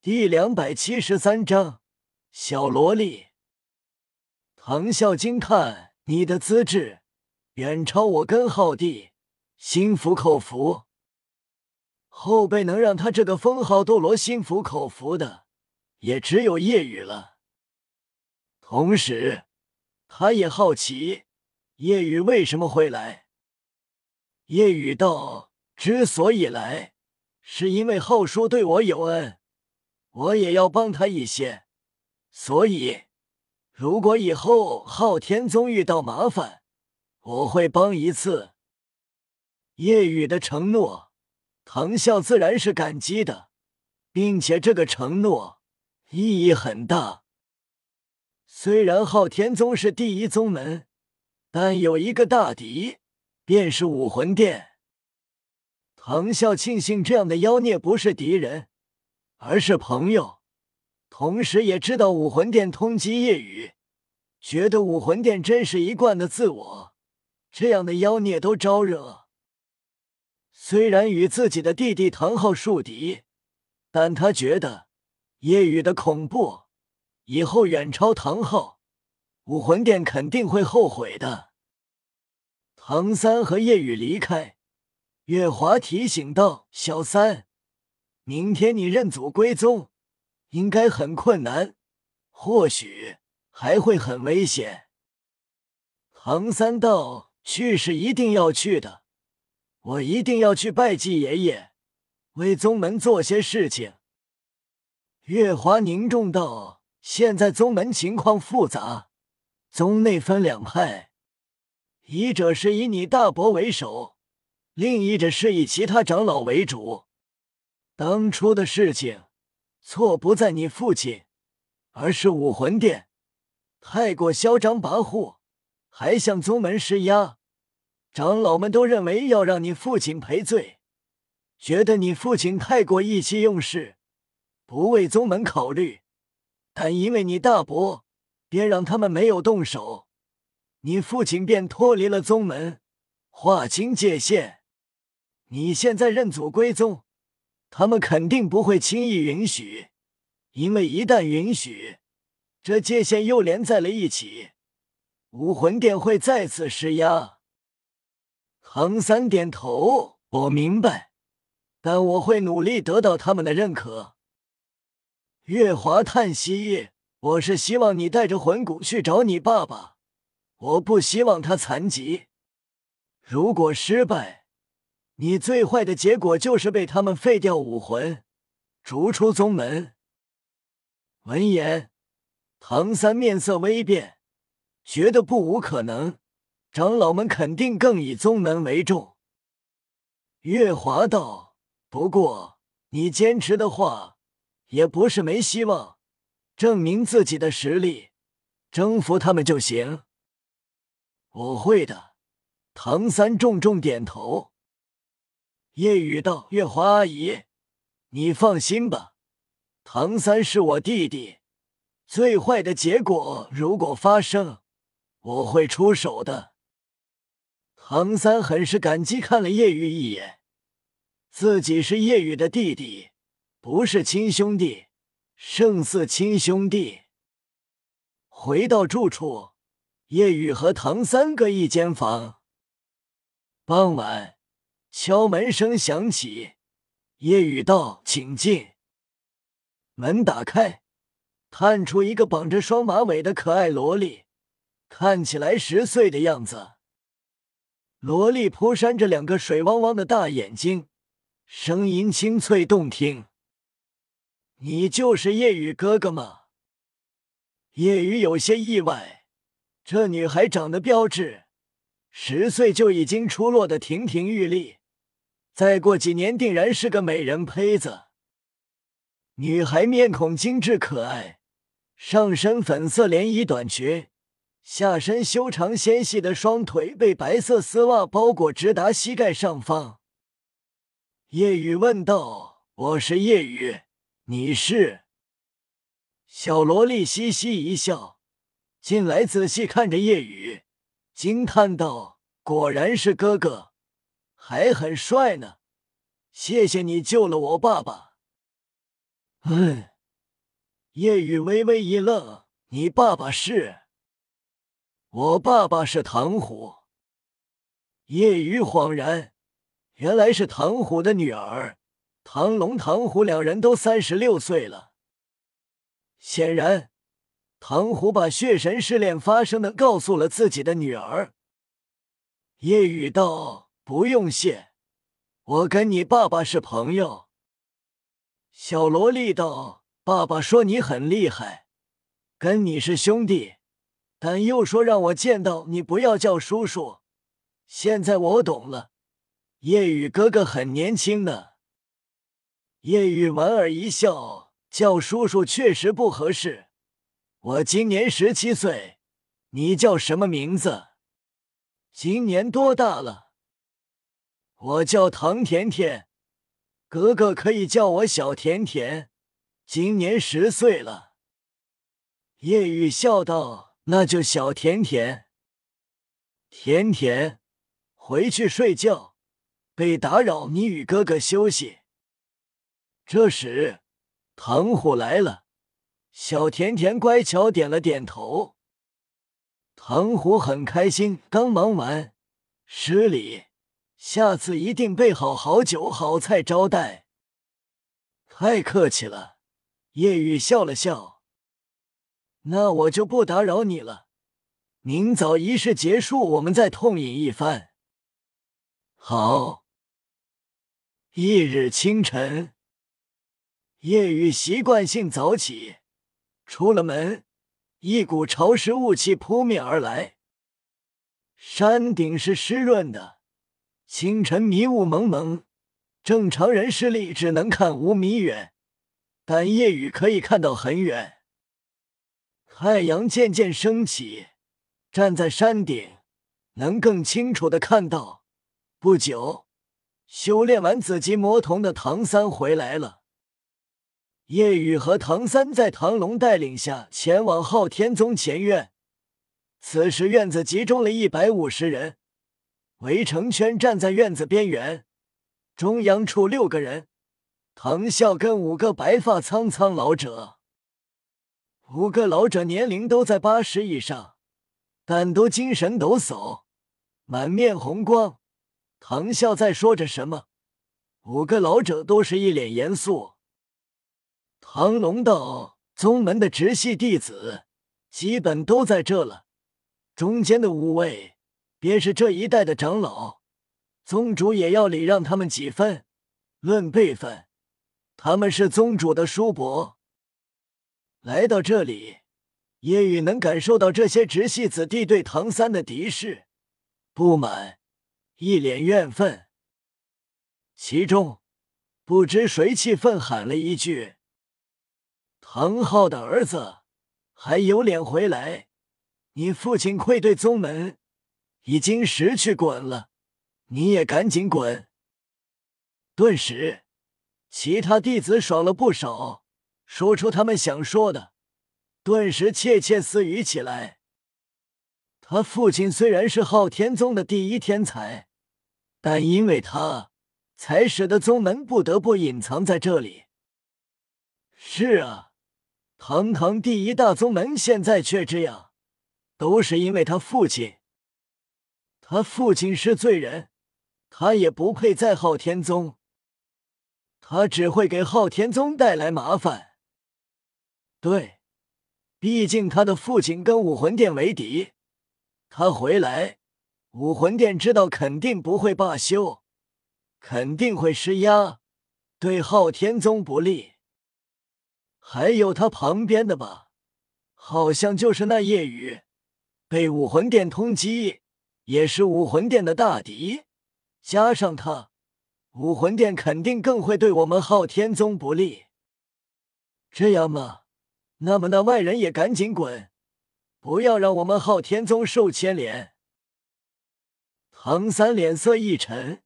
第两百七十三章小萝莉。唐啸惊叹：“你的资质远超我跟浩帝，心服口服。后辈能让他这个封号斗罗心服口服的，也只有夜雨了。同时，他也好奇夜雨为什么会来。夜雨道：之所以来，是因为浩叔对我有恩。”我也要帮他一些，所以如果以后昊天宗遇到麻烦，我会帮一次。叶雨的承诺，唐啸自然是感激的，并且这个承诺意义很大。虽然昊天宗是第一宗门，但有一个大敌，便是武魂殿。唐啸庆幸这样的妖孽不是敌人。而是朋友，同时也知道武魂殿通缉夜雨，觉得武魂殿真是一贯的自我，这样的妖孽都招惹。虽然与自己的弟弟唐昊树敌，但他觉得夜雨的恐怖以后远超唐昊，武魂殿肯定会后悔的。唐三和夜雨离开，月华提醒道：“小三。”明天你认祖归宗，应该很困难，或许还会很危险。唐三道去是一定要去的，我一定要去拜祭爷爷，为宗门做些事情。月华凝重道：“现在宗门情况复杂，宗内分两派，一者是以你大伯为首，另一者是以其他长老为主。”当初的事情，错不在你父亲，而是武魂殿太过嚣张跋扈，还向宗门施压。长老们都认为要让你父亲赔罪，觉得你父亲太过意气用事，不为宗门考虑。但因为你大伯，便让他们没有动手，你父亲便脱离了宗门，划清界限。你现在认祖归宗。他们肯定不会轻易允许，因为一旦允许，这界限又连在了一起，武魂殿会再次施压。唐三点头，我明白，但我会努力得到他们的认可。月华叹息：“我是希望你带着魂骨去找你爸爸，我不希望他残疾。如果失败。”你最坏的结果就是被他们废掉武魂，逐出宗门。闻言，唐三面色微变，觉得不无可能。长老们肯定更以宗门为重。月华道：“不过你坚持的话，也不是没希望。证明自己的实力，征服他们就行。”我会的。唐三重重点头。夜雨道：“月华阿姨，你放心吧，唐三是我弟弟。最坏的结果如果发生，我会出手的。”唐三很是感激，看了叶雨一眼。自己是叶雨的弟弟，不是亲兄弟，胜似亲兄弟。回到住处，叶雨和唐三各一间房。傍晚。敲门声响起，叶雨道：“请进。”门打开，探出一个绑着双马尾的可爱萝莉，看起来十岁的样子。萝莉扑扇着两个水汪汪的大眼睛，声音清脆动听：“你就是叶雨哥哥吗？”叶雨有些意外，这女孩长得标致，十岁就已经出落的亭亭玉立。再过几年，定然是个美人胚子。女孩面孔精致可爱，上身粉色连衣短裙，下身修长纤细的双腿被白色丝袜包裹，直达膝盖上方。叶雨问道：“我是叶雨，你是？”小萝莉嘻嘻一笑，进来仔细看着叶雨，惊叹道：“果然是哥哥。”还很帅呢，谢谢你救了我爸爸。嗯。叶雨微微一愣：“你爸爸是？”“我爸爸是唐虎。”叶雨恍然，原来是唐虎的女儿唐龙、唐虎两人都三十六岁了。显然，唐虎把血神试炼发生的告诉了自己的女儿。夜雨道：“不用谢，我跟你爸爸是朋友。”小萝莉道。爸爸说你很厉害，跟你是兄弟，但又说让我见到你不要叫叔叔。现在我懂了，夜雨哥哥很年轻呢。夜雨莞尔一笑，叫叔叔确实不合适。我今年十七岁，你叫什么名字？今年多大了？我叫唐甜甜，哥哥可以叫我小甜甜。今年十岁了，叶雨笑道：“那就小甜甜，甜甜，回去睡觉，被打扰你与哥哥休息。”这时，唐虎来了，小甜甜乖巧点了点头。唐虎很开心，刚忙完，失礼，下次一定备好好酒好菜招待。太客气了。叶雨笑了笑，那我就不打扰你了。明早仪式结束，我们再痛饮一番。好。翌日清晨，叶雨习惯性早起，出了门，一股潮湿雾气扑面而来。山顶是湿润的，清晨迷雾蒙蒙，正常人视力只能看五米远。但夜雨可以看到很远，太阳渐渐升起，站在山顶能更清楚的看到。不久，修炼完紫极魔瞳的唐三回来了。夜雨和唐三在唐龙带领下前往昊天宗前院。此时院子集中了一百五十人，围成圈站在院子边缘，中央处六个人。唐啸跟五个白发苍苍老者，五个老者年龄都在八十以上，但都精神抖擞，满面红光。唐啸在说着什么，五个老者都是一脸严肃。唐龙道：“宗门的直系弟子基本都在这了，中间的五位便是这一代的长老，宗主也要礼让他们几分。论辈分。”他们是宗主的叔伯，来到这里，叶雨能感受到这些直系子弟对唐三的敌视、不满，一脸怨愤。其中，不知谁气愤喊了一句：“唐昊的儿子还有脸回来？你父亲愧对宗门，已经识趣滚了，你也赶紧滚！”顿时。其他弟子爽了不少，说出他们想说的，顿时窃窃私语起来。他父亲虽然是昊天宗的第一天才，但因为他，才使得宗门不得不隐藏在这里。是啊，堂堂第一大宗门现在却这样，都是因为他父亲。他父亲是罪人，他也不配在昊天宗。他只会给昊天宗带来麻烦。对，毕竟他的父亲跟武魂殿为敌，他回来，武魂殿知道肯定不会罢休，肯定会施压，对昊天宗不利。还有他旁边的吧，好像就是那夜雨，被武魂殿通缉，也是武魂殿的大敌，加上他。武魂殿肯定更会对我们昊天宗不利。这样吗？那么那外人也赶紧滚，不要让我们昊天宗受牵连。唐三脸色一沉，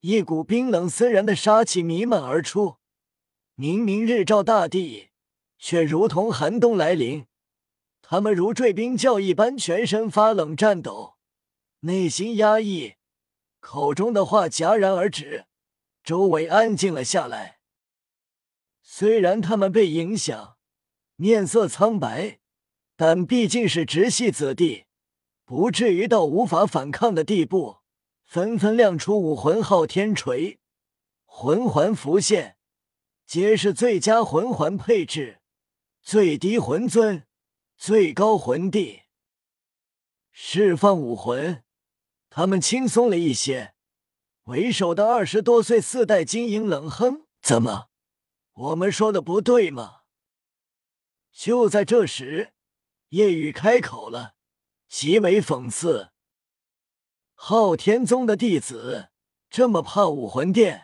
一股冰冷森然的杀气弥漫而出。明明日照大地，却如同寒冬来临。他们如坠冰窖一般，全身发冷颤抖，内心压抑，口中的话戛然而止。周围安静了下来，虽然他们被影响，面色苍白，但毕竟是直系子弟，不至于到无法反抗的地步。纷纷亮出武魂昊天锤，魂环浮现，皆是最佳魂环配置，最低魂尊，最高魂帝。释放武魂，他们轻松了一些。为首的二十多岁四代精英冷哼：“怎么，我们说的不对吗？”就在这时，夜雨开口了，极为讽刺。昊天宗的弟子这么怕武魂殿？